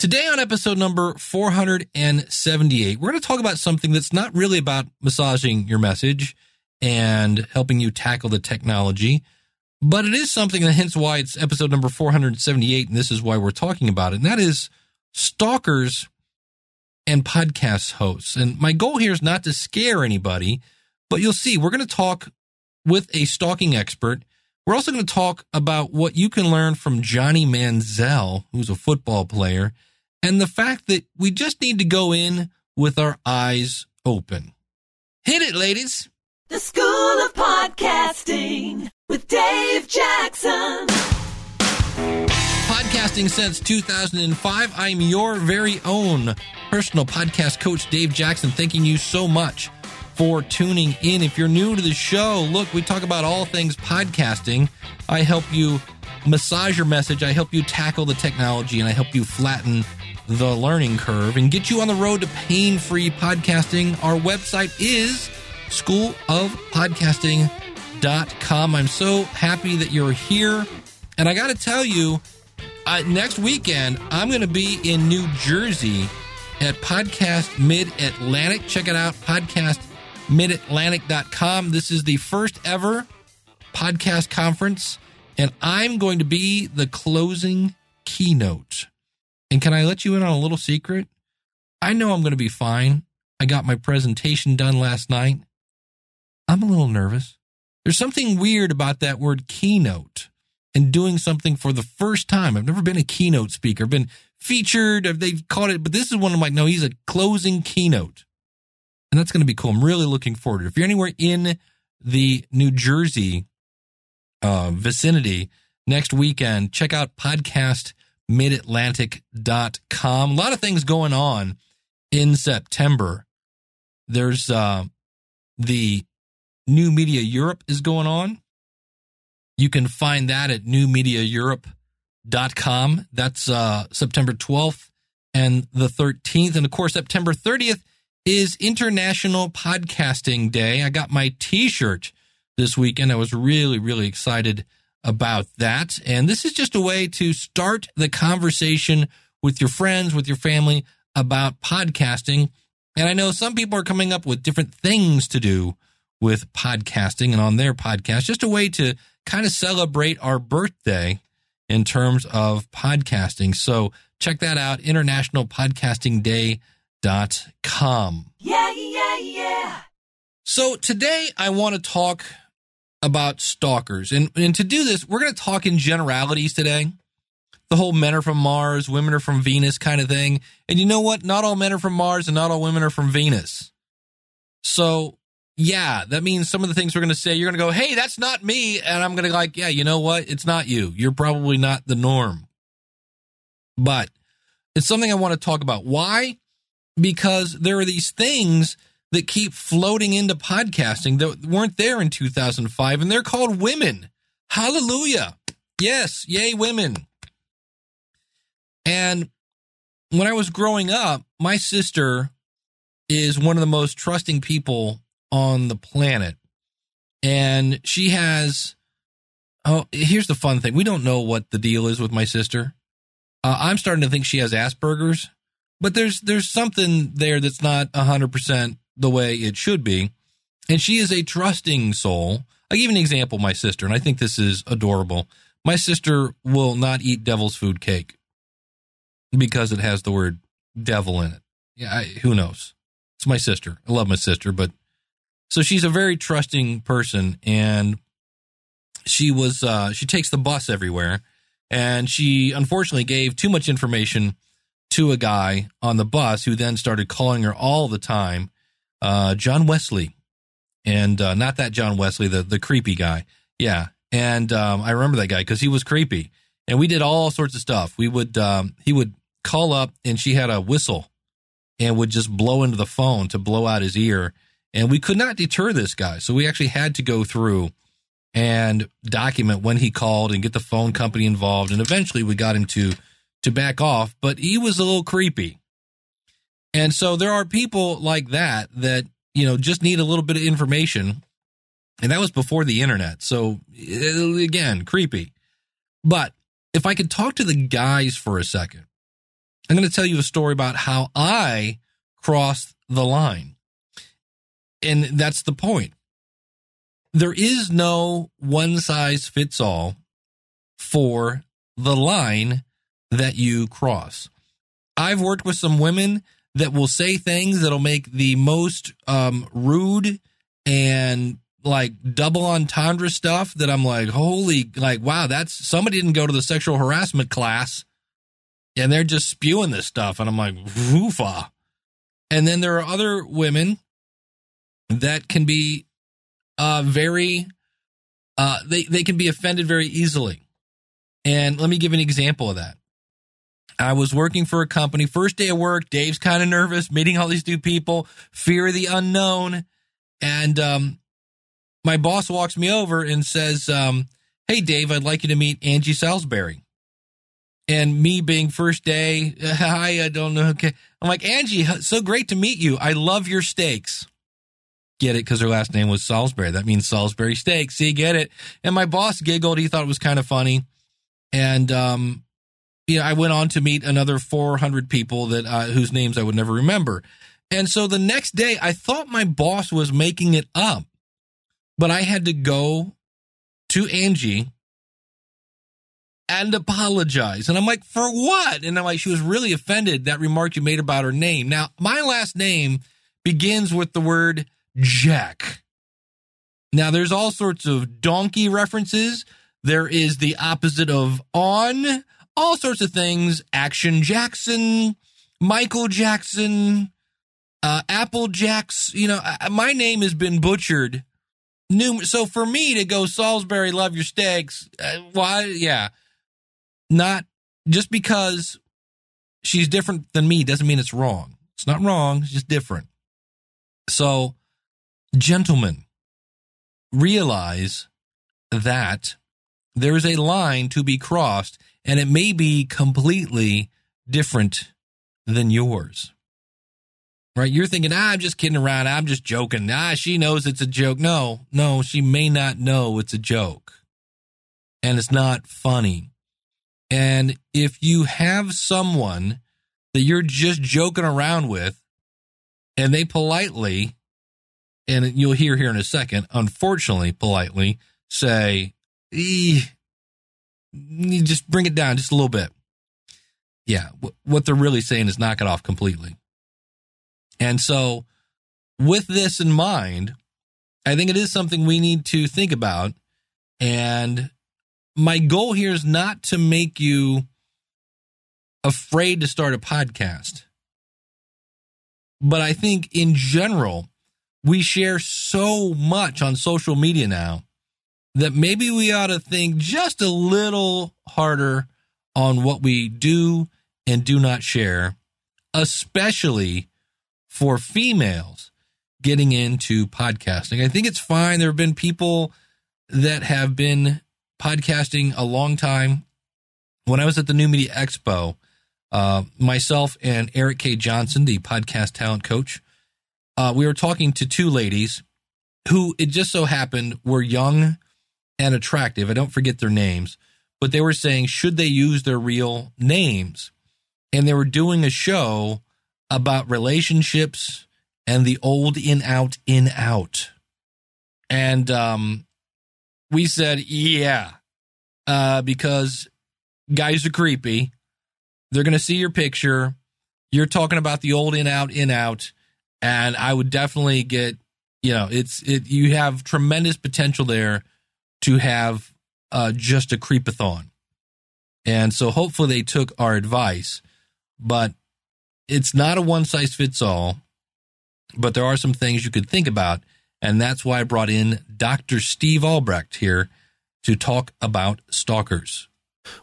Today, on episode number 478, we're going to talk about something that's not really about massaging your message and helping you tackle the technology, but it is something that hence why it's episode number 478, and this is why we're talking about it, and that is stalkers and podcast hosts. And my goal here is not to scare anybody, but you'll see, we're going to talk with a stalking expert. We're also going to talk about what you can learn from Johnny Manziel, who's a football player and the fact that we just need to go in with our eyes open. Hit it, ladies. The School of Podcasting with Dave Jackson. Podcasting since 2005. I'm your very own personal podcast coach, Dave Jackson. Thanking you so much for tuning in. If you're new to the show, look, we talk about all things podcasting. I help you massage your message, I help you tackle the technology, and I help you flatten the learning curve and get you on the road to pain free podcasting. Our website is schoolofpodcasting.com. I'm so happy that you're here. And I got to tell you, uh, next weekend, I'm going to be in New Jersey at Podcast Mid Atlantic. Check it out, podcastmidatlantic.com. This is the first ever podcast conference, and I'm going to be the closing keynote. And can I let you in on a little secret? I know I'm going to be fine. I got my presentation done last night. I'm a little nervous. There's something weird about that word keynote and doing something for the first time. I've never been a keynote speaker. I've been featured, they've called it, but this is one of my, no, he's a closing keynote. And that's going to be cool. I'm really looking forward to it. If you're anywhere in the New Jersey uh, vicinity next weekend, check out podcast midatlantic.com. A lot of things going on in September. There's uh, the New Media Europe is going on. You can find that at newmediaeurope.com. That's uh, September 12th and the 13th. And of course, September 30th is International Podcasting Day. I got my t shirt this weekend. I was really, really excited about that. And this is just a way to start the conversation with your friends, with your family about podcasting. And I know some people are coming up with different things to do with podcasting and on their podcast, just a way to kind of celebrate our birthday in terms of podcasting. So check that out, internationalpodcastingday.com. Yeah, yeah, yeah. So today I want to talk about stalkers. And, and to do this, we're going to talk in generalities today. The whole men are from Mars, women are from Venus kind of thing. And you know what? Not all men are from Mars and not all women are from Venus. So, yeah, that means some of the things we're going to say, you're going to go, hey, that's not me. And I'm going to like, yeah, you know what? It's not you. You're probably not the norm. But it's something I want to talk about. Why? Because there are these things that keep floating into podcasting that weren't there in 2005, and they're called women. Hallelujah. Yes, yay, women. And when I was growing up, my sister is one of the most trusting people on the planet. And she has, oh, here's the fun thing. We don't know what the deal is with my sister. Uh, I'm starting to think she has Asperger's, but there's there's something there that's not 100% the way it should be. And she is a trusting soul. I give an example, my sister, and I think this is adorable. My sister will not eat devil's food cake because it has the word devil in it. Yeah, I, who knows? It's my sister. I love my sister, but so she's a very trusting person, and she was uh, she takes the bus everywhere, and she unfortunately gave too much information to a guy on the bus who then started calling her all the time uh, John Wesley, and uh, not that John Wesley, the the creepy guy. Yeah, and um, I remember that guy because he was creepy, and we did all sorts of stuff. We would um, he would call up, and she had a whistle, and would just blow into the phone to blow out his ear, and we could not deter this guy, so we actually had to go through and document when he called and get the phone company involved, and eventually we got him to to back off, but he was a little creepy. And so there are people like that that, you know, just need a little bit of information. And that was before the internet. So eh, again, creepy. But if I could talk to the guys for a second, I'm going to tell you a story about how I crossed the line. And that's the point. There is no one size fits all for the line that you cross. I've worked with some women that will say things that'll make the most um, rude and like double entendre stuff that I'm like, holy, like, wow, that's somebody didn't go to the sexual harassment class and they're just spewing this stuff. And I'm like, woofa. And then there are other women that can be uh, very, uh, they, they can be offended very easily. And let me give an example of that. I was working for a company, first day of work. Dave's kind of nervous, meeting all these new people, fear of the unknown. And um, my boss walks me over and says, um, Hey, Dave, I'd like you to meet Angie Salisbury. And me being first day, hi, I don't know. Okay. I'm like, Angie, so great to meet you. I love your steaks. Get it? Because her last name was Salisbury. That means Salisbury steaks. See, get it? And my boss giggled. He thought it was kind of funny. And, um, you know, I went on to meet another 400 people that, uh, whose names I would never remember. And so the next day, I thought my boss was making it up, but I had to go to Angie and apologize. And I'm like, for what? And I'm like, she was really offended that remark you made about her name. Now, my last name begins with the word Jack. Now, there's all sorts of donkey references. There is the opposite of on, all sorts of things. Action Jackson, Michael Jackson, uh, Apple Jacks. You know, my name has been butchered. New, so for me to go Salisbury, love your steaks. Uh, why? Yeah, not just because she's different than me doesn't mean it's wrong. It's not wrong. It's just different. So, gentlemen, realize that there is a line to be crossed, and it may be completely different than yours right? You're thinking, ah, I'm just kidding around. I'm just joking. Ah, she knows it's a joke. No, no, she may not know it's a joke and it's not funny. And if you have someone that you're just joking around with and they politely, and you'll hear here in a second, unfortunately, politely say, you just bring it down just a little bit. Yeah, what they're really saying is knock it off completely. And so, with this in mind, I think it is something we need to think about. And my goal here is not to make you afraid to start a podcast. But I think in general, we share so much on social media now that maybe we ought to think just a little harder on what we do and do not share, especially for females getting into podcasting. I think it's fine. There have been people that have been podcasting a long time. When I was at the New Media Expo, uh, myself and Erik K. Johnson, the podcast talent coach, uh, we were talking to two ladies who it just so happened were young and attractive. I don't forget their names, but they were saying, should they use their real names? And they were doing a show about relationships and the old in out in out. And um, we said, yeah, uh, because guys are creepy. They're going to see your picture. You're talking about the old in out in out, and I would definitely get, you know, it's it. You have tremendous potential there to have uh, just a creepathon, and so hopefully they took our advice. But it's not a one size fits all, but there are some things you could think about. And that's why I brought in Dr. Steve Albrecht here to talk about stalkers.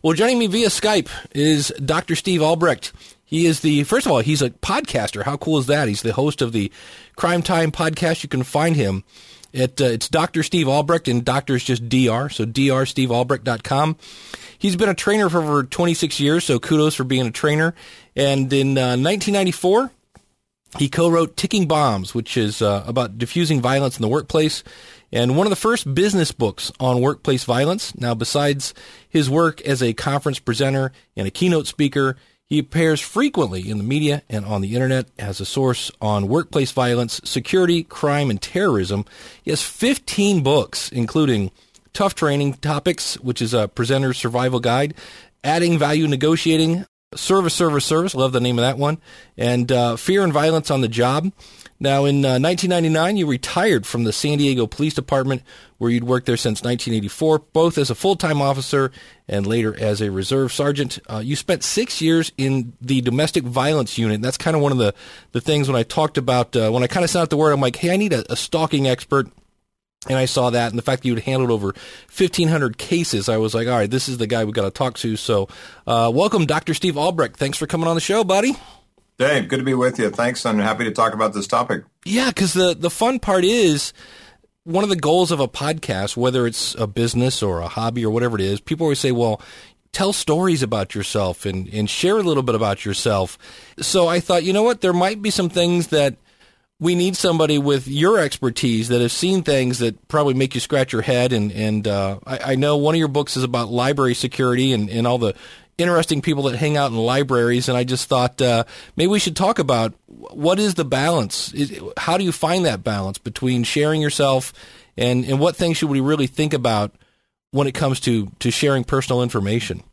Well, joining me via Skype is Dr. Steve Albrecht. He is the, first of all, he's a podcaster. How cool is that? He's the host of the Crime Time podcast. You can find him uh, it's Dr. Steve Albrecht and doctor is just DR. So drstevealbrecht.com. He's been a trainer for over 26 years, so kudos for being a trainer. And in uh, 1994, he co-wrote Ticking Bombs, which is uh, about diffusing violence in the workplace, and one of the first business books on workplace violence. Now, besides his work as a conference presenter and a keynote speaker, He appears frequently in the media and on the internet as a source on workplace violence, security, crime, and terrorism. He has 15 books, including Tough Training Topics, which is a presenter's survival guide, Adding Value Negotiating, Service, Service, Service, love the name of that one, and uh, Fear and Violence on the Job. Now, in uh, 1999, you retired from the San Diego Police Department, where you'd worked there since 1984, both as a full-time officer and later as a reserve sergeant. Uh, you spent six years in the domestic violence unit. That's kind of one of the, the things when I talked about, uh, when I kind of sent out the word, I'm like, hey, I need a, a stalking expert. And I saw that, and the fact that you'd handled over 1,500 cases, I was like, all right, this is the guy we got to talk to. So, uh, welcome, Dr. Steve Albrecht. Thanks for coming on the show, buddy. Dave, good to be with you. Thanks. I'm happy to talk about this topic. Yeah, because the, the fun part is one of the goals of a podcast, whether it's a business or a hobby or whatever it is, people always say, well, tell stories about yourself and, and share a little bit about yourself. So I thought, you know what? There might be some things that we need somebody with your expertise that has seen things that probably make you scratch your head. And, and uh, I, I know one of your books is about library security and, and all the interesting people that hang out in libraries, and I just thought uh, maybe we should talk about what is the balance. Is, how do you find that balance between sharing yourself and and what things should we really think about when it comes to to sharing personal information?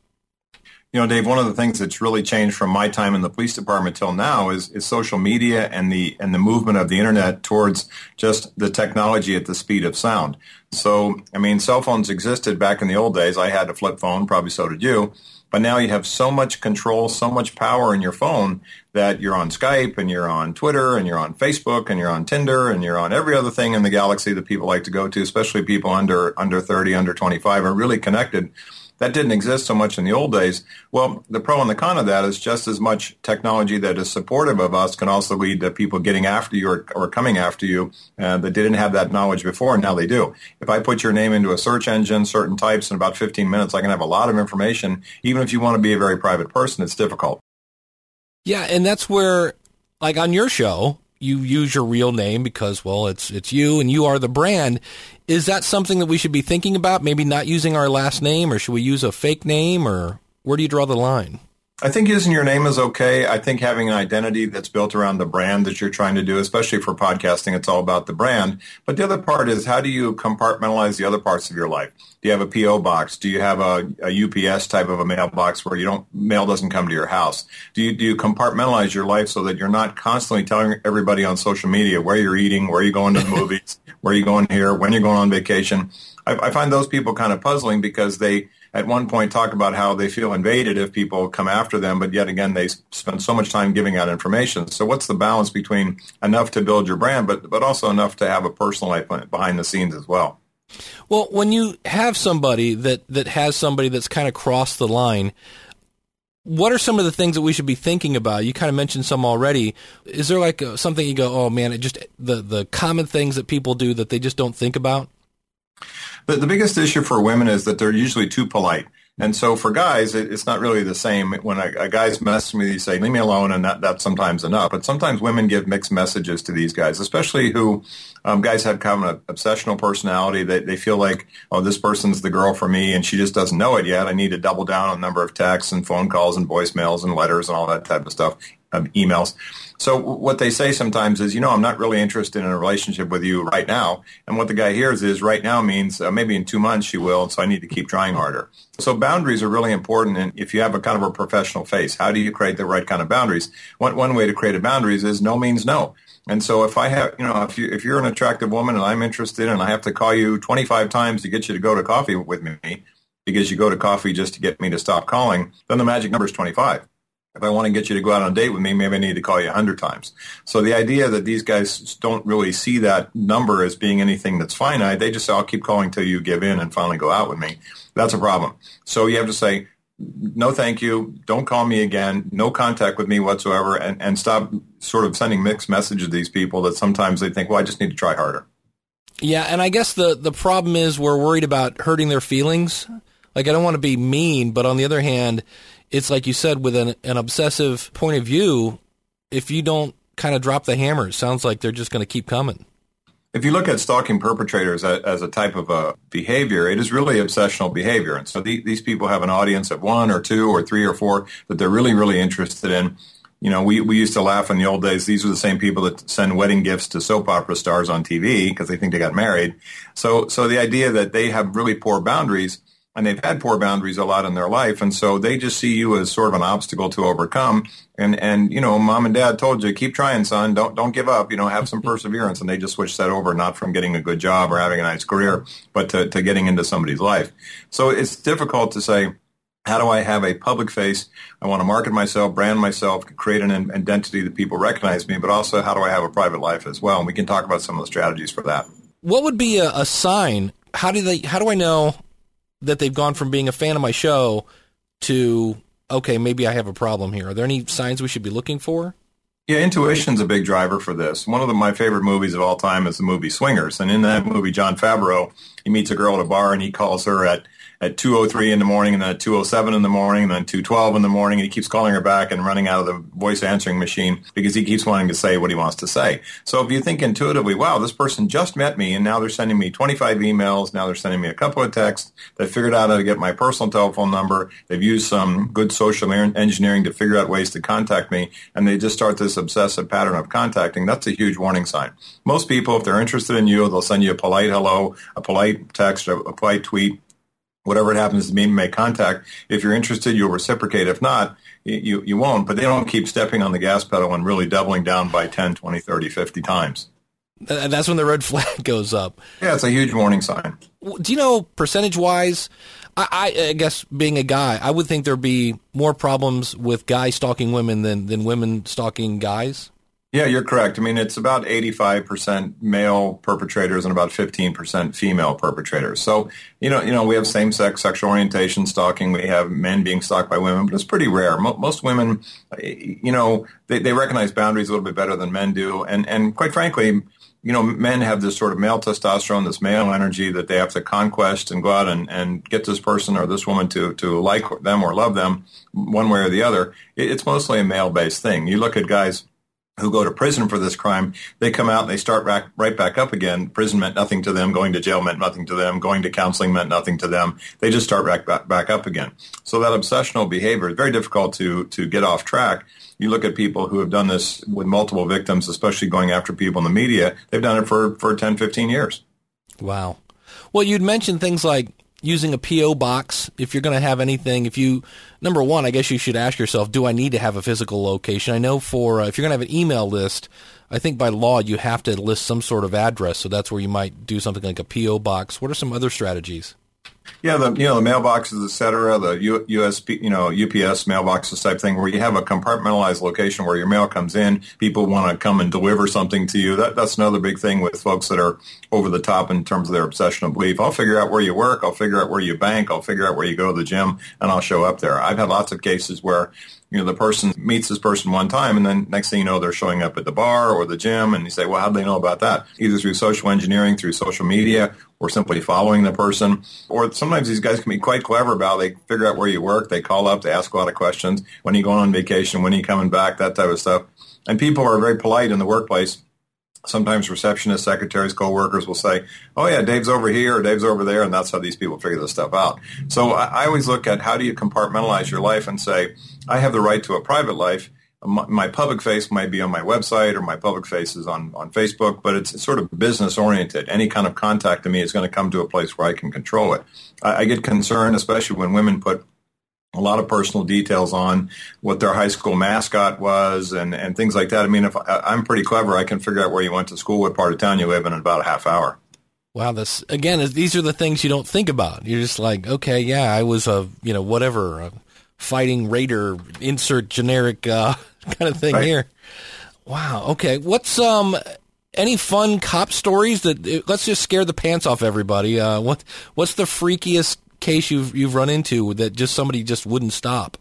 You know, Dave, one of the things that's really changed from my time in the police department till now is, is social media and the and the movement of the internet towards just the technology at the speed of sound. So, I mean, cell phones existed back in the old days. I had a flip phone, probably so did you. But now you have so much control, so much power in your phone that you're on Skype and you're on Twitter and you're on Facebook and you're on Tinder and you're on every other thing in the galaxy that people like to go to, especially people under under 30, under 25 are really connected that didn't exist so much in the old days. Well, the pro and the con of that is just as much technology that is supportive of us can also lead to people getting after you or, or coming after you uh, that didn't have that knowledge before, and now they do. If I put your name into a search engine, certain types, in about 15 minutes, I can have a lot of information. Even if you want to be a very private person, it's difficult. Yeah, and that's where, like on your show, you use your real name because well it's it's you and you are the brand is that something that we should be thinking about? Maybe not using our last name or should we use a fake name or where do you draw the line I think using your name is okay. I think having an identity that's built around the brand that you're trying to do, especially for podcasting, it's all about the brand. But the other part is how do you compartmentalize the other parts of your life? Do you have a PO box? Do you have a, a UPS type of a mailbox where you don't mail doesn't come to your house? Do you do you compartmentalize your life so that you're not constantly telling everybody on social media where you're eating, where you're going to the movies, where you're going here, when you're going on vacation? I, I find those people kind of puzzling because they at one point talk about how they feel invaded if people come after them, but yet again they spend so much time giving out information. So what's the balance between enough to build your brand, but but also enough to have a personal life behind the scenes as well? Well, when you have somebody that that has somebody that's kind of crossed the line, what are some of the things that we should be thinking about? You kind of mentioned some already. Is there like a, something you go, oh man, it just the the common things that people do that they just don't think about? The, the biggest issue for women is that they're usually too polite. And so for guys, it, it's not really the same. When a, a guy's messaging me, they say, leave me alone, and that, that's sometimes enough. But sometimes women give mixed messages to these guys, especially who um, guys have kind of an obsessional personality. They, they feel like, oh, this person's the girl for me, and she just doesn't know it yet. I need to double down on number of texts and phone calls and voicemails and letters and all that type of stuff, um, emails. So what they say sometimes is, you know, I'm not really interested in a relationship with you right now. And what the guy hears is right now means uh, maybe in two months she will, so I need to keep trying harder. So boundaries are really important. And if you have a kind of a professional face, how do you create the right kind of boundaries? One, one way to create a boundaries is no means no. And so if I have, you know, if you if you're an attractive woman and I'm interested and I have to call you 25 times to get you to go to coffee with me because you go to coffee just to get me to stop calling, then the magic number is 25 if I want to get you to go out on a date with me, maybe I need to call you a hundred times. So the idea that these guys don't really see that number as being anything that's finite, they just say, I'll keep calling till you give in and finally go out with me. That's a problem. So you have to say, no thank you, don't call me again, no contact with me whatsoever, and, and stop sort of sending mixed messages to these people that sometimes they think, well, I just need to try harder. Yeah, and I guess the, the problem is we're worried about hurting their feelings. Like, I don't want to be mean, but on the other hand, it's like you said, with an, an obsessive point of view, if you don't kind of drop the hammer, it sounds like they're just going to keep coming. if you look at stalking perpetrators as, a type of a behavior, it is really obsessional behavior. And so the, these people have an audience of one or two or three or four that they're really, really interested in. You know, we, we used to laugh in the old days. These were the same people that send wedding gifts to soap opera stars on TV because they think they got married. So, so the idea that they have really poor boundaries and they've had poor boundaries a lot in their life, and so they just see you as sort of an obstacle to overcome. And and you know, mom and dad told you, keep trying, son. Don't don't give up. You know, have some perseverance. And they just switch that over, not from getting a good job or having a nice career, but to, to getting into somebody's life. So it's difficult to say. How do I have a public face? I want to market myself, brand myself, create an identity that people recognize me, but also how do I have a private life as well? And we can talk about some of the strategies for that. What would be a, a sign? How do they? How do I know that they've gone from being a fan of my show to okay, maybe I have a problem here. Are there any signs we should be looking for? Yeah, intuition's a big driver for this. One of the, my favorite movies of all time is the movie Swingers, and in that movie, Jon Favreau he meets a girl at a bar and he calls her at at 2.03 in the morning and then at 2.07 in the morning and then 2.12 in the morning and he keeps calling her back and running out of the voice answering machine because he keeps wanting to say what he wants to say. So if you think intuitively, wow, this person just met me and now they're sending me 25 emails, now they're sending me a couple of texts, they figured out how to get my personal telephone number, they've used some good social engineering to figure out ways to contact me, and they just start this obsessive pattern of contacting, that's a huge warning sign. Most people, if they're interested in you, they'll send you a polite hello, a polite text, a polite tweet, whatever it happens to mean, make contact. If you're interested, you'll reciprocate. If not, you, you won't. But they don't keep stepping on the gas pedal and really doubling down by 10, 20, 30, 50 times. And that's when the red flag goes up. Yeah, it's a huge warning sign. Do you know percentage wise? I, I, I guess being a guy, I would think there'd be more problems with guys stalking women than, than women stalking guys. Yeah, you're correct. I mean, it's about 85% male perpetrators and about 15% female perpetrators. So, you know, you know, we have same-sex sexual orientation stalking. We have men being stalked by women, but it's pretty rare. Most women, you know, they, they recognize boundaries a little bit better than men do. And, and quite frankly, you know, men have this sort of male testosterone, this male energy that they have to conquest and go out and, and get this person or this woman to, to like them or love them one way or the other. It's mostly a male-based thing. You look at guys who go to prison for this crime, they come out and they start back, right back up again. Prison meant nothing to them. Going to jail meant nothing to them. Going to counseling meant nothing to them. They just start back, back, back up again. So that obsessional behavior is very difficult to, to get off track. You look at people who have done this with multiple victims, especially going after people in the media. They've done it for, for 10, 15 years. Wow. Well, you'd mentioned things like using a PO box if you're going to have anything if you number one I guess you should ask yourself do I need to have a physical location? I know for uh, if you're going to have an email list I think by law you have to list some sort of address. So that's where you might do something like a PO box. What are some other strategies yeah, the you know the mailboxes, et cetera, the U, USP, you know UPS mailboxes type thing, where you have a compartmentalized location where your mail comes in. People want to come and deliver something to you. That that's another big thing with folks that are over the top in terms of their obsession of belief. I'll figure out where you work. I'll figure out where you bank. I'll figure out where you go to the gym, and I'll show up there. I've had lots of cases where you know, the person meets this person one time and then next thing you know, they're showing up at the bar or the gym and you say, well, how do they know about that? Either through social engineering, through social media, or simply following the person. Or sometimes these guys can be quite clever about it. They figure out where you work. They call up. They ask a lot of questions. When are you going on vacation? When are you coming back? That type of stuff. And people are very polite in the workplace sometimes receptionists, secretaries, co-workers will say, oh yeah, Dave's over here or Dave's over there. And that's how these people figure this stuff out. So I, I always look at how do you compartmentalize your life and say, I have the right to a private life. My, my, public face might be on my website or my public face is on, on Facebook, but it's, sort of business oriented. Any kind of contact to me is going to come to a place where I can control it. I, I get concerned, especially when women put a lot of personal details on what their high school mascot was and, and things like that. I mean, if I, I'm pretty clever, I can figure out where you went to school, what part of town you live in in about a half hour. Wow, this again, these are the things you don't think about. You're just like, okay, yeah, I was a, you know, whatever, a fighting raider, insert generic uh, kind of thing right. here. Wow. Okay. What's um any fun cop stories that let's just scare the pants off everybody? Uh, what what's the freakiest case you've you've run into that just somebody just wouldn't stop?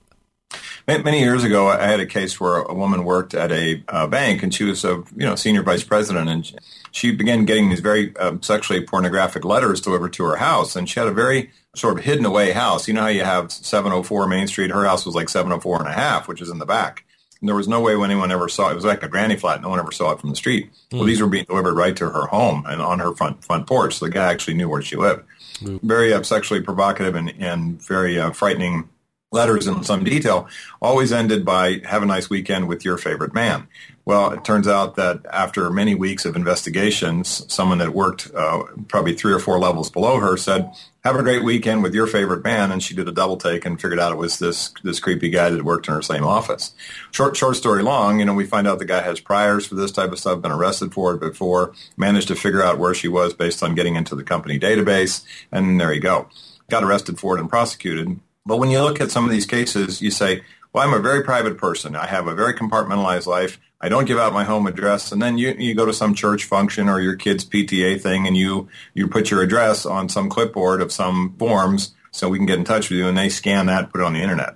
Many years ago, I had a case where a woman worked at a uh, bank, and she was a you know senior vice president, and she began getting these very um, sexually pornographic letters delivered to her house, and she had a very sort of hidden away house. You know how you have 704 Main Street? Her house was like 704 and a half, which is in the back. And there was no way anyone ever saw it. It was like a granny flat. No one ever saw it from the street. Well, these were being delivered right to her home and on her front front porch. So the guy actually knew where she lived. Very uh, sexually provocative and, and very uh, frightening letters in some detail, always ended by "Have a nice weekend with your favorite man." Well, it turns out that after many weeks of investigations, someone that worked uh, probably three or four levels below her said, "Have a great weekend with your favorite band," and she did a double take and figured out it was this this creepy guy that worked in her same office. Short short story long, you know, we find out the guy has priors for this type of stuff, been arrested for it before, managed to figure out where she was based on getting into the company database, and there you go. Got arrested for it and prosecuted. But when you look at some of these cases, you say, well, I'm a very private person. I have a very compartmentalized life. I don't give out my home address. And then you, you go to some church function or your kid's PTA thing and you, you put your address on some clipboard of some forms so we can get in touch with you and they scan that, put it on the internet.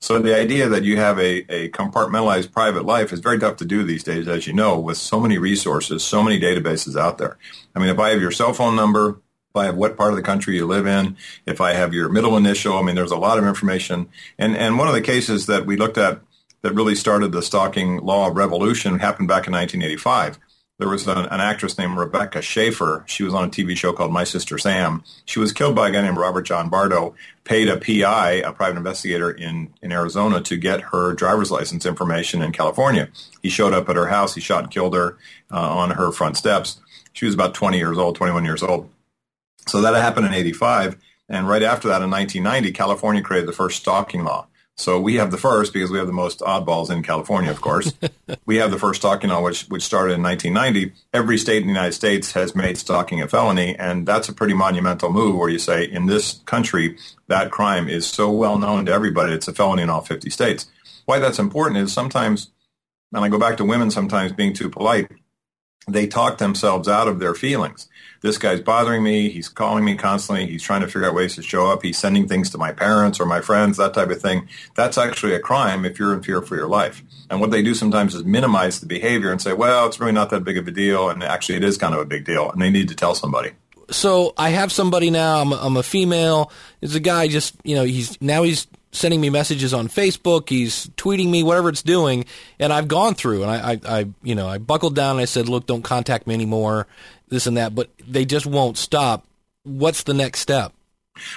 So the idea that you have a, a compartmentalized private life is very tough to do these days, as you know, with so many resources, so many databases out there. I mean, if I have your cell phone number, if I have what part of the country you live in, if I have your middle initial. I mean, there's a lot of information. And, and one of the cases that we looked at that really started the stalking law revolution happened back in 1985. There was an, an actress named Rebecca Schaeffer. She was on a TV show called My Sister Sam. She was killed by a guy named Robert John Bardo, paid a PI, a private investigator in, in Arizona, to get her driver's license information in California. He showed up at her house. He shot and killed her uh, on her front steps. She was about 20 years old, 21 years old. So that happened in 85. And right after that, in 1990, California created the first stalking law. So we have the first because we have the most oddballs in California, of course. we have the first stalking law, which, which started in 1990. Every state in the United States has made stalking a felony, and that's a pretty monumental move where you say, in this country, that crime is so well known to everybody, it's a felony in all 50 states. Why that's important is sometimes, and I go back to women sometimes being too polite, they talk themselves out of their feelings this guy's bothering me. He's calling me constantly. He's trying to figure out ways to show up. He's sending things to my parents or my friends, that type of thing. That's actually a crime if you're in fear for your life. And what they do sometimes is minimize the behavior and say, well, it's really not that big of a deal. And actually, it is kind of a big deal. And they need to tell somebody. So I have somebody now. I'm a, I'm a female. There's a guy just, you know, he's now he's sending me messages on Facebook. He's tweeting me, whatever it's doing. And I've gone through and I, I, I, you know, I buckled down and I said, look, don't contact me anymore, this and that. But they just won't stop. What's the next step?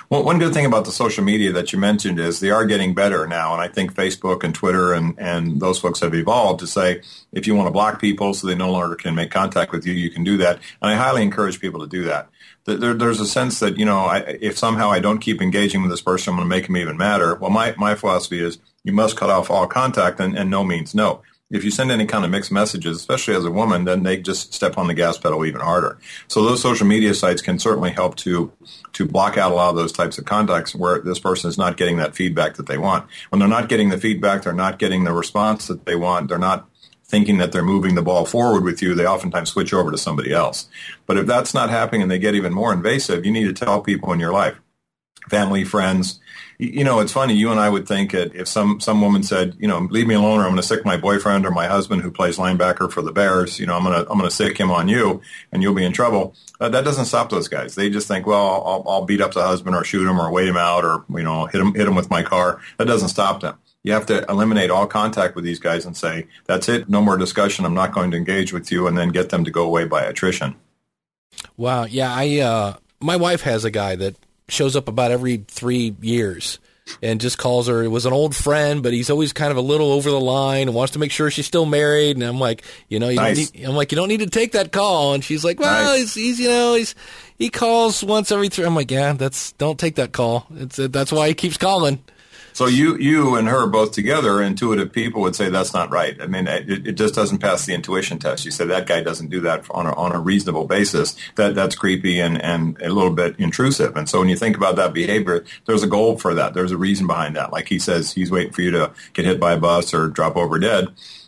Well, one good thing about the social media that you mentioned is they are getting better now. And I think Facebook and Twitter and, and those folks have evolved to say if you want to block people so they no longer can make contact with you, you can do that. And I highly encourage people to do that. There, there's a sense that, you know, I, if somehow I don't keep engaging with this person, I'm going to make him even madder. Well, my, my philosophy is you must cut off all contact and, and no means no if you send any kind of mixed messages, especially as a woman, then they just step on the gas pedal even harder. So those social media sites can certainly help to to block out a lot of those types of contacts where this person is not getting that feedback that they want. When they're not getting the feedback, they're not getting the response that they want. They're not thinking that they're moving the ball forward with you. They oftentimes switch over to somebody else. But if that's not happening and they get even more invasive, you need to tell people in your life, family, friends, you know, it's funny. You and I would think that if some some woman said, you know, leave me alone, or I'm going to sic my boyfriend or my husband who plays linebacker for the Bears. You know, I'm going to I'm going to sic him on you, and you'll be in trouble. Uh, that doesn't stop those guys. They just think, well, I'll, I'll beat up the husband or shoot him or wait him out or you know hit him hit him with my car. That doesn't stop them. You have to eliminate all contact with these guys and say, that's it, no more discussion. I'm not going to engage with you, and then get them to go away by attrition. Wow. Yeah. I uh, my wife has a guy that shows up about every three years and just calls her. It was an old friend, but he's always kind of a little over the line and wants to make sure she's still married. And I'm like, you know, you nice. need, I'm like, you don't need to take that call. And she's like, well, Nice. he's, he's, you know, he's he calls once every three. I'm like, yeah, that's don't take that call. It's that's why he keeps calling. So you you and her both together, intuitive people would say that's not right. I mean, it, it just doesn't pass the intuition test. You say that guy doesn't do that on a, on a reasonable basis. That that's creepy and and a little bit intrusive. And so when you think about that behavior, there's a goal for that. There's a reason behind that. Like he says, he's waiting for you to get hit by a bus or drop over dead.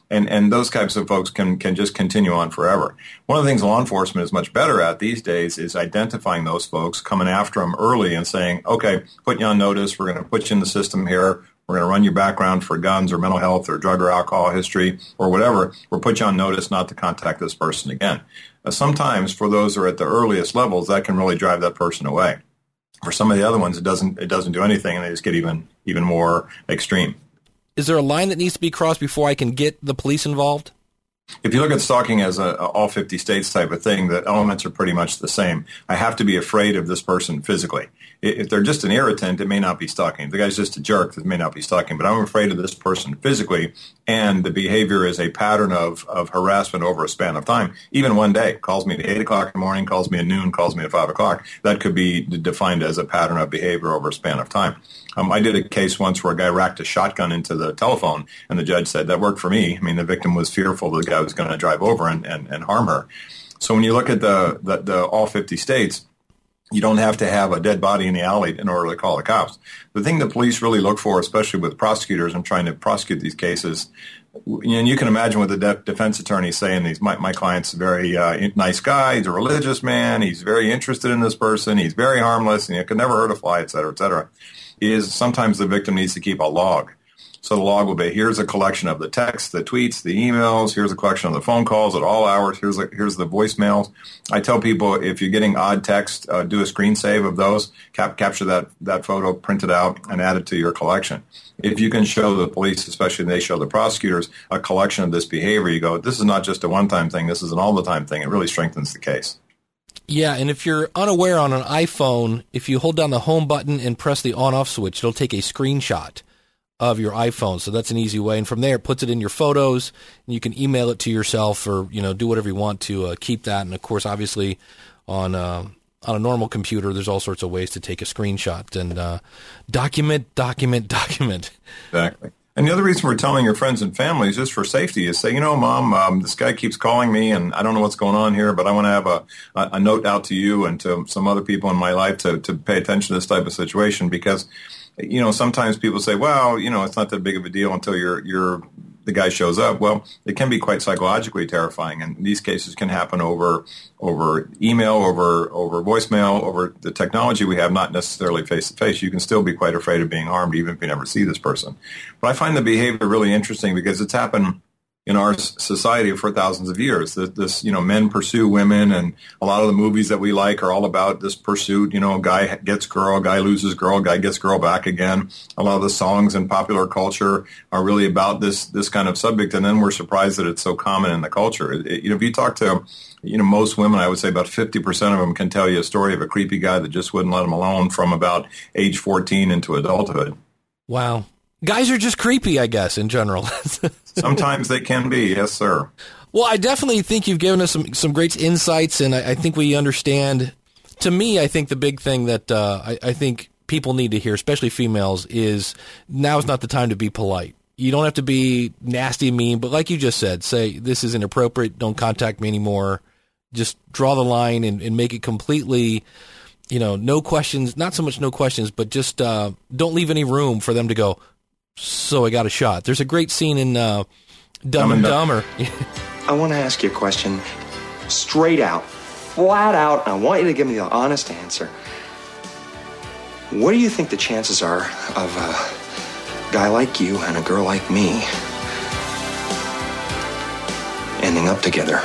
And, and those types of folks can, can just continue on forever. One of the things law enforcement is much better at these days is identifying those folks, coming after them early and saying, okay, put you on notice. We're going to put you in the system here. We're going to run your background for guns or mental health or drug or alcohol history or whatever. We'll put you on notice not to contact this person again. Uh, sometimes for those who are at the earliest levels, that can really drive that person away. For some of the other ones, it doesn't, it doesn't do anything and they just get even, even more extreme. Is there a line that needs to be crossed before I can get the police involved? If you look at stalking as a, a all 50 states type of thing, the elements are pretty much the same. I have to be afraid of this person physically. If they're just an irritant, it may not be stalking. If the guy's just a jerk, it may not be stalking. But I'm afraid of this person physically, and the behavior is a pattern of, of harassment over a span of time. Even one day, calls me at 8 o'clock in the morning, calls me at noon, calls me at 5 o'clock. That could be defined as a pattern of behavior over a span of time. Um, I did a case once where a guy racked a shotgun into the telephone, and the judge said that worked for me. I mean, the victim was fearful that the guy was going to drive over and, and, and harm her. So when you look at the, the, the all 50 states, you don't have to have a dead body in the alley in order to call the cops. The thing the police really look for, especially with prosecutors and trying to prosecute these cases, and you can imagine what the de- defense attorney is saying, "These my, my client's a very uh, nice guy. He's a religious man. He's very interested in this person. He's very harmless, and he could never hurt a fly, et cetera, et cetera." Is sometimes the victim needs to keep a log. So the log will be here's a collection of the texts, the tweets, the emails. Here's a collection of the phone calls at all hours. Here's a, here's the voicemails. I tell people if you're getting odd text, uh, do a screen save of those, cap- capture that that photo, print it out, and add it to your collection. If you can show the police, especially they show the prosecutors, a collection of this behavior, you go, this is not just a one-time thing. This is an all-the-time thing. It really strengthens the case. Yeah, and if you're unaware on an iPhone, if you hold down the home button and press the on off switch, it'll take a screenshot of your iPhone. So that's an easy way. And from there, it puts it in your photos, and you can email it to yourself or you know do whatever you want to uh, keep that. And of course, obviously, on uh, on a normal computer, there's all sorts of ways to take a screenshot and uh, document, document, document. Exactly. And the other reason we're telling your friends and family is just for safety is say, you know, mom, um, this guy keeps calling me and I don't know what's going on here, but I want to have a, a, a note out to you and to some other people in my life to, to pay attention to this type of situation because, you know, sometimes people say, well, you know, it's not that big of a deal until you're, you're, the guy shows up. Well, it can be quite psychologically terrifying, and these cases can happen over over email, over over voicemail, over the technology we have, not necessarily face to face. You can still be quite afraid of being harmed, even if you never see this person. But I find the behavior really interesting because it's happened in our society for thousands of years. This, this, you know, men pursue women, and a lot of the movies that we like are all about this pursuit. You know, guy gets girl, guy loses girl, guy gets girl back again. A lot of the songs in popular culture are really about this this kind of subject, and then we're surprised that it's so common in the culture. It- you know, if you talk to you know, most women, I would say about 50% of them can tell you a story of a creepy guy that just wouldn't let them alone from about age 14 into adulthood. Wow, guys are just creepy, I guess, in general. Sometimes they can be, yes, sir. Well, I definitely think you've given us some some great insights, and I, I think we understand. To me, I think the big thing that uh, I, I think people need to hear, especially females, is now is not the time to be polite. You don't have to be nasty mean, but like you just said, say this is inappropriate. Don't contact me anymore. Just draw the line and, and make it completely, you know, no questions. Not so much no questions, but just uh, don't leave any room for them to go. So I got a shot. There's a great scene in uh, Dumb and and Dumber. I want to ask you a question straight out, flat out. I want you to give me the honest answer. What do you think the chances are of a guy like you and a girl like me ending up together?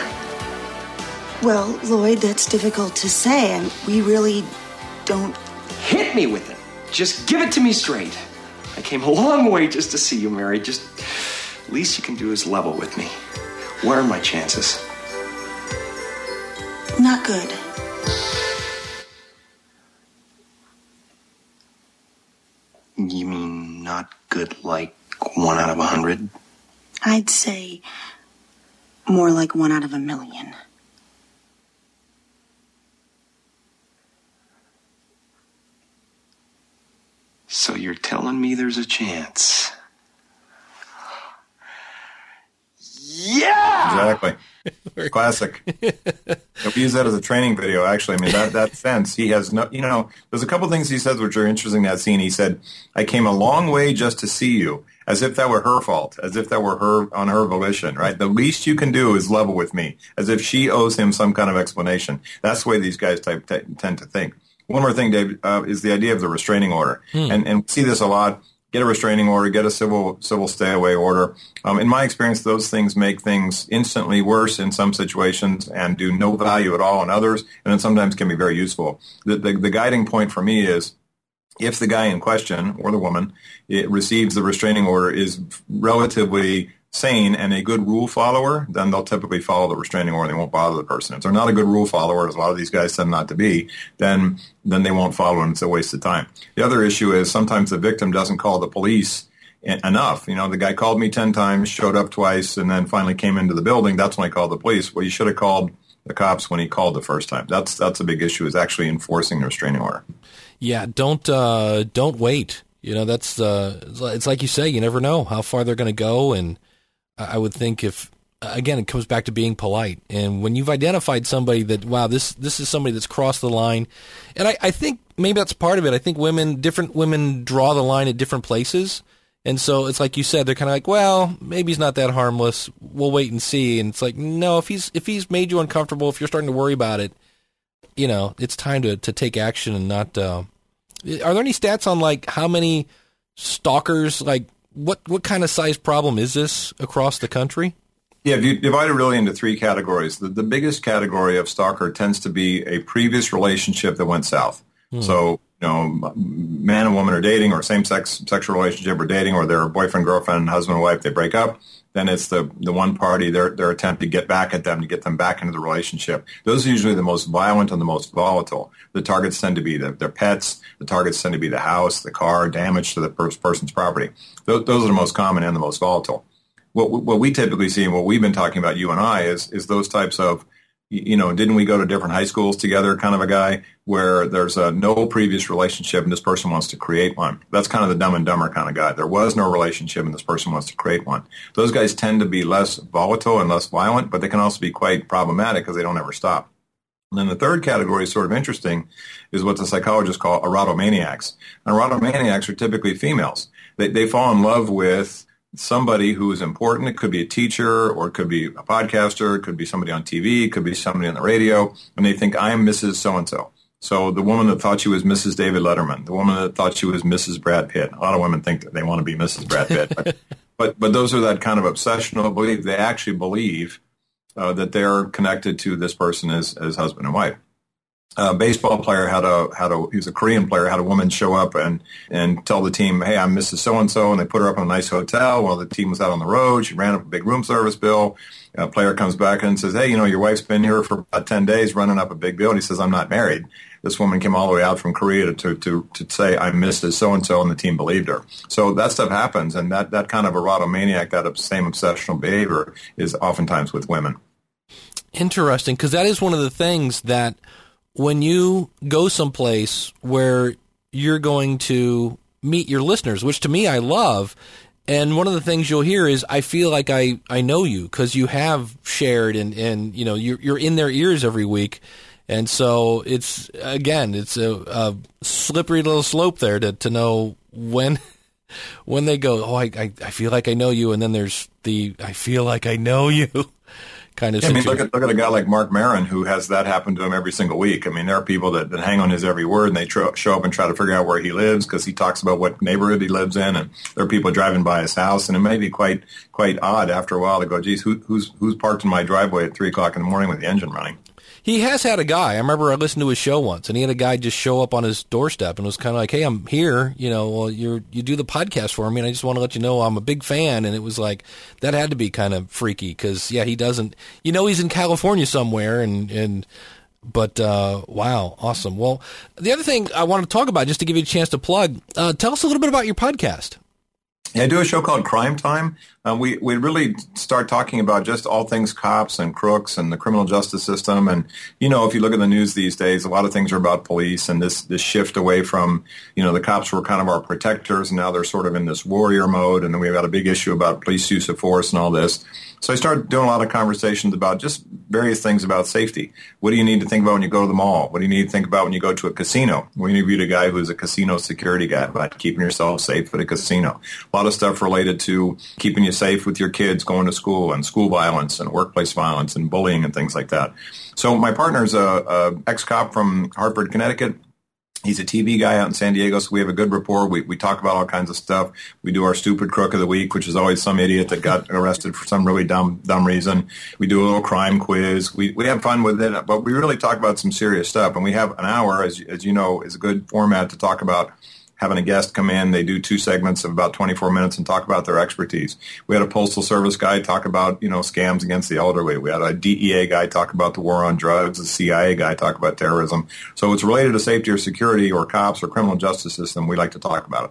Well, Lloyd, that's difficult to say, and we really don't. Hit me with it. Just give it to me straight. I came a long way just to see you married. Just least you can do is level with me. What are my chances? Not good. You mean not good like one out of a hundred? I'd say more like one out of a million. So you're telling me there's a chance? Yeah! Exactly. Classic. we use that as a training video, actually. I mean, that, that fence, he has no, you know, there's a couple things he says which are interesting in that scene. He said, I came a long way just to see you, as if that were her fault, as if that were her on her volition, right? The least you can do is level with me, as if she owes him some kind of explanation. That's the way these guys type, t- tend to think. One more thing, Dave, uh, is the idea of the restraining order. And, and we see this a lot get a restraining order, get a civil civil stay away order. Um, in my experience, those things make things instantly worse in some situations and do no value at all in others, and then sometimes can be very useful. The, the, the guiding point for me is if the guy in question or the woman it receives the restraining order is relatively sane and a good rule follower, then they'll typically follow the restraining order. They won't bother the person. If they're not a good rule follower, as a lot of these guys tend not to be, then then they won't follow and it's a waste of time. The other issue is sometimes the victim doesn't call the police enough. You know, the guy called me 10 times, showed up twice, and then finally came into the building. That's when I called the police. Well, you should have called the cops when he called the first time. That's that's a big issue is actually enforcing the restraining order. Yeah, don't uh, don't wait. You know, that's uh, it's like you say, you never know how far they're going to go, and I would think if again it comes back to being polite, and when you've identified somebody that wow, this this is somebody that's crossed the line, and I, I think maybe that's part of it. I think women, different women, draw the line at different places. And so it's like you said, they're kind of like, well, maybe he's not that harmless. We'll wait and see. And it's like, no, if he's if he's made you uncomfortable, if you're starting to worry about it, you know, it's time to to take action and not. Uh, are there any stats on like how many stalkers, like what what kind of size problem is this across the country? Yeah, if you divide it really into three categories, the, the biggest category of stalker tends to be a previous relationship that went south. Hmm. So you know, man and woman are dating or same sex sexual relationship or dating or they're boyfriend, girlfriend, husband, and wife, they break up. Then it's the, the one party, their, their attempt to get back at them, to get them back into the relationship. Those are usually the most violent and the most volatile. The targets tend to be the, their pets. The targets tend to be the house, the car, damage to the person's property. Those, those are the most common and the most volatile. What, what we typically see and what we've been talking about, you and I, is, is those types of you know, didn't we go to different high schools together kind of a guy where there's a no previous relationship and this person wants to create one. That's kind of the dumb and dumber kind of guy. There was no relationship and this person wants to create one. Those guys tend to be less volatile and less violent, but they can also be quite problematic because they don't ever stop. And then the third category is sort of interesting is what the psychologists call erotomaniacs. And erotomaniacs are typically females. They, they fall in love with somebody who is important. It could be a teacher or it could be a podcaster. It could be somebody on TV. It could be somebody on the radio. And they think, I am Mrs. So-and-so. So the woman that thought she was Mrs. David Letterman, the woman that thought she was Mrs. Brad Pitt. A lot of women think that they want to be Mrs. Brad Pitt. But, but, but, those are that kind of obsessional belief. They actually believe uh, that they're connected to this person as, as husband and wife a baseball player had a had a he was a Korean player had a woman show up and and tell the team, hey, I'm Mrs. So and So, and they put her up in a nice hotel while the team was out on the road. She ran up a big room service bill. A player comes back and says, hey, you know, your wife's been here for about ten days, running up a big bill. And he says, I'm not married. This woman came all the way out from Korea to to to say I'm Mrs. So and So, and the team believed her. So that stuff happens, and that that kind of erotomaniac, that same obsessional behavior, is oftentimes with women. Interesting, because that is one of the things that when you go someplace where you're going to meet your listeners, which to me I love. And one of the things you'll hear is, I feel like I, I know you because you have shared and, and, you know, you're, you're in their ears every week. And so it's, again, it's a, a slippery little slope there to, to know when, when they go, oh, I, I, I feel like I know you. And then there's the, I feel like I know you kind of. Yeah, I mean, look at look at a guy like Marc Maron who has that happen to him every single week. I mean, there are people that, that hang on his every word and they tr- show up and try to figure out where he lives because he talks about what neighborhood he lives in, and there are people driving by his house, and it may be quite quite odd after a while to go, geez, who, who's who's parked in my driveway at three o'clock in the morning with the engine running? He has had a guy. I remember I listened to his show once, and he had a guy just show up on his doorstep and was kind of like, "Hey, I'm here. You know, well, you you do the podcast for me, and I just want to let you know I'm a big fan." And it was like that had to be kind of freaky because yeah, he doesn't. You know, he's in California somewhere, and and but uh, wow, awesome. Well, the other thing I want to talk about, just to give you a chance to plug, uh, tell us a little bit about your podcast. I do a show called Crime Time. Uh, we we really start talking about just all things cops and crooks and the criminal justice system. And you know, if you look at the news these days, a lot of things are about police and this this shift away from you know the cops were kind of our protectors, and now they're sort of in this warrior mode. And then we've got a big issue about police use of force and all this. So I started doing a lot of conversations about just various things about safety. What do you need to think about when you go to the mall? What do you need to think about when you go to a casino? We interviewed a guy who's a casino security guy about keeping yourself safe at a casino. A lot of stuff related to keeping you safe with your kids going to school and school violence and workplace violence and bullying and things like that. So my partner's a, a ex-cop from Hartford, Connecticut He's a TV guy out in San Diego, so we have a good rapport. We, we talk about all kinds of stuff. We do our stupid crook of the week, which is always some idiot that got arrested for some really dumb dumb reason. We do a little crime quiz. We we have fun with it, but we really talk about some serious stuff. And we have an hour, as as you know, is a good format to talk about having a guest come in. They do two segments of about 24 minutes and talk about their expertise. We had a postal service guy talk about, you know, scams against the elderly. We had a DEA guy talk about the war on drugs, a CIA guy talk about terrorism. So it's related to safety or security or cops or criminal justice system. We like to talk about it.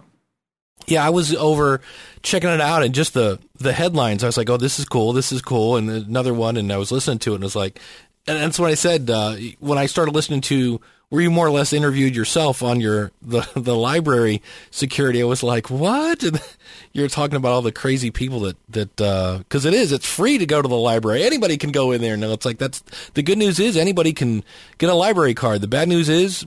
Yeah, I was over checking it out and just the the headlines. I was like, "Oh, this is cool. This is cool." And another one, and I was listening to it, and it was like, and that's what I said uh, when I started listening to where you more or less interviewed yourself on your the the library security. I was like, "What?" You're talking about all the crazy people that that uh, because it is it's free to go to the library. Anybody can go in there. No, it's like that's the good news is anybody can get a library card. The bad news is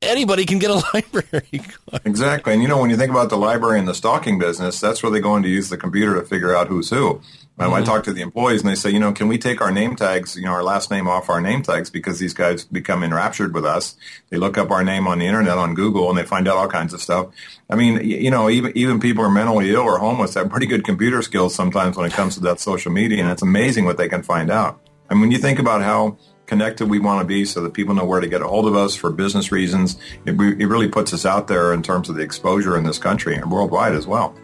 anybody can get a library card. Exactly. And you know, when you think about the library and the stalking business, that's where they go in to use the computer to figure out who's who. Um, I talk to the employees and they say, you know, can we take our name tags, you know, our last name off our name tags because these guys become enraptured with us. They look up our name on the internet on Google and they find out all kinds of stuff. I mean, you know, even even people who are mentally ill or homeless have pretty good computer skills sometimes when it comes to that social media, and it's amazing what they can find out. And when you think about how connected we want to be so that people know where to get a hold of us for business reasons. It, it really puts us out there in terms of the exposure in this country and worldwide as well.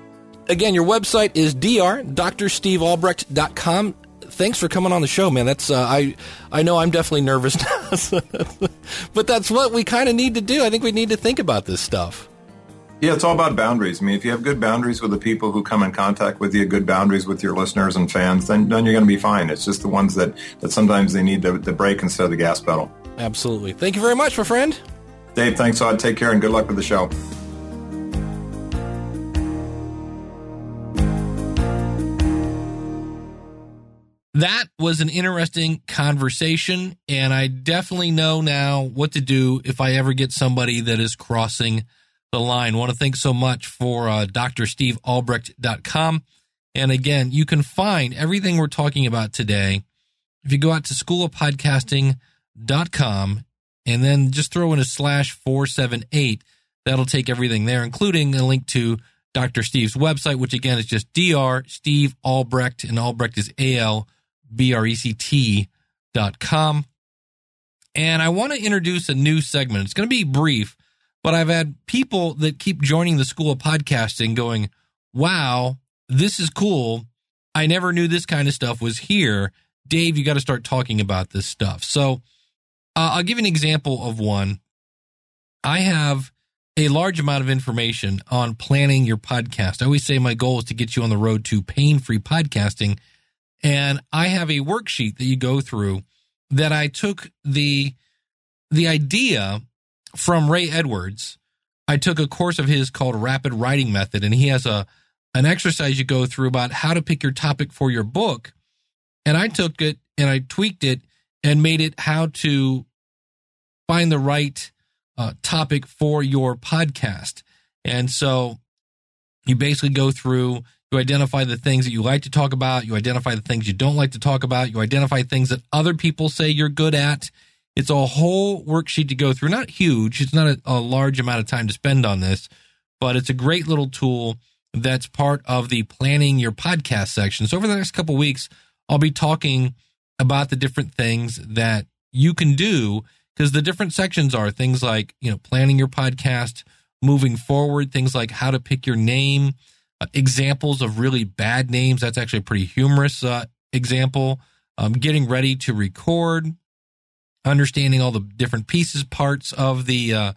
Again, your website is dr.drstevealbrecht.com. Thanks for coming on the show, man. That's uh, I I know I'm definitely nervous now, but that's what we kind of need to do. I think we need to think about this stuff. Yeah, it's all about boundaries. I mean, if you have good boundaries with the people who come in contact with you, good boundaries with your listeners and fans, then, then you're going to be fine. It's just the ones that, that sometimes they need the, the brake instead of the gas pedal. Absolutely. Thank you very much, my friend. Dave, thanks, Odd. Take care and good luck with the show. That was an interesting conversation, and I definitely know now what to do if I ever get somebody that is crossing the line. I want to thank so much for uh, drstevealbrecht.com. And again, you can find everything we're talking about today if you go out to school of schoolofpodcasting.com and then just throw in a slash 478. That'll take everything there, including a link to Dr. Steve's website, which again is just Dr. Steve Albrecht, and Albrecht is A L B R E C T dot com. And I want to introduce a new segment. It's going to be brief, but I've had people that keep joining the School of Podcasting going, wow, this is cool. I never knew this kind of stuff was here. Dave, you got to start talking about this stuff. So uh, I'll give an example of one. I have a large amount of information on planning your podcast. I always say my goal is to get you on the road to pain free podcasting. And I have a worksheet that you go through that I took the the idea from Ray Edwards. I took a course of his called Rapid Writing Method, and he has a an exercise you go through about how to pick your topic for your book. And I took it and I tweaked it and made it how to find the right uh, topic for your podcast. And so you basically go through, you identify the things that you like to talk about, you identify the things you don't like to talk about, you identify things that other people say you're good at. It's a whole worksheet to go through. Not huge, it's not a, a large amount of time to spend on this, but it's a great little tool that's part of the planning your podcast section. So over the next couple weeks, I'll be talking about the different things that you can do because the different sections are things like, you know, planning your podcast, moving forward, things like how to pick your name, examples of really bad names. That's actually a pretty humorous uh, example. Um, getting ready to record, understanding all the different pieces, parts of the uh,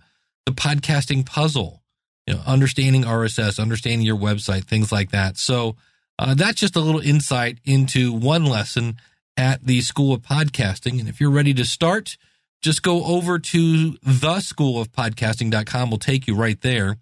the podcasting puzzle. You know, understanding RSS, understanding your website, things like that. So uh, that's just a little insight into one lesson at the School of Podcasting. And if you're ready to start, just go over to theschoolofpodcasting.com. We'll take you right there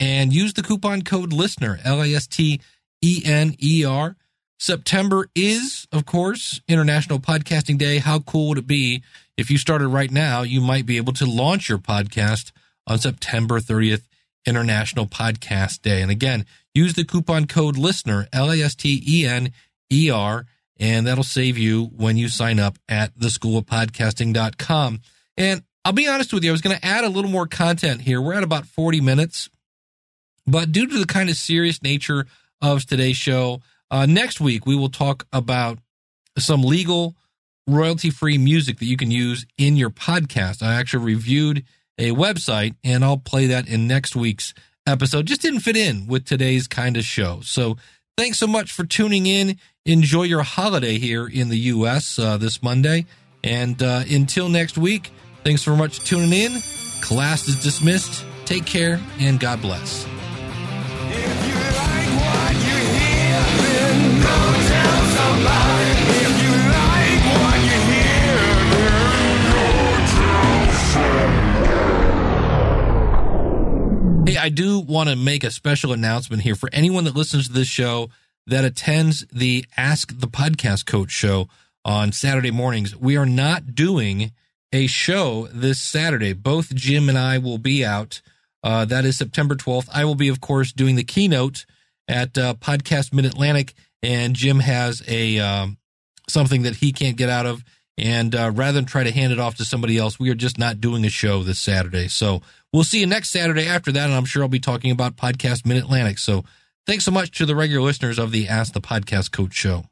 and use the coupon code listener, L A S T E N E R. September is, of course, International Podcasting Day. How cool would it be if you started right now? You might be able to launch your podcast on September 30th, International Podcast Day. And again, use the coupon code listener, L A S T E N E R, and that'll save you when you sign up at theschoolofpodcasting.com. And I'll be honest with you, I was going to add a little more content here. We're at about 40 minutes, but due to the kind of serious nature of today's show, uh, next week we will talk about some legal royalty free music that you can use in your podcast. I actually reviewed a website and I'll play that in next week's episode just didn't fit in with today's kind of show. So thanks so much for tuning in. Enjoy your holiday here in the U.S. Uh, this Monday. And uh, until next week, thanks very much for tuning in. Class is dismissed. Take care and God bless. Hey, I do want to make a special announcement here for anyone that listens to this show that attends the Ask the Podcast Coach show on Saturday mornings. We are not doing a show this Saturday. Both Jim and I will be out. Uh, that is September 12th. I will be, of course, doing the keynote at uh, Podcast Mid Atlantic, and Jim has a um, something that he can't get out of. And uh, rather than try to hand it off to somebody else, we are just not doing a show this Saturday. So we'll see you next Saturday after that. And I'm sure I'll be talking about Podcast Mid Atlantic. So thanks so much to the regular listeners of the Ask the Podcast Coach show.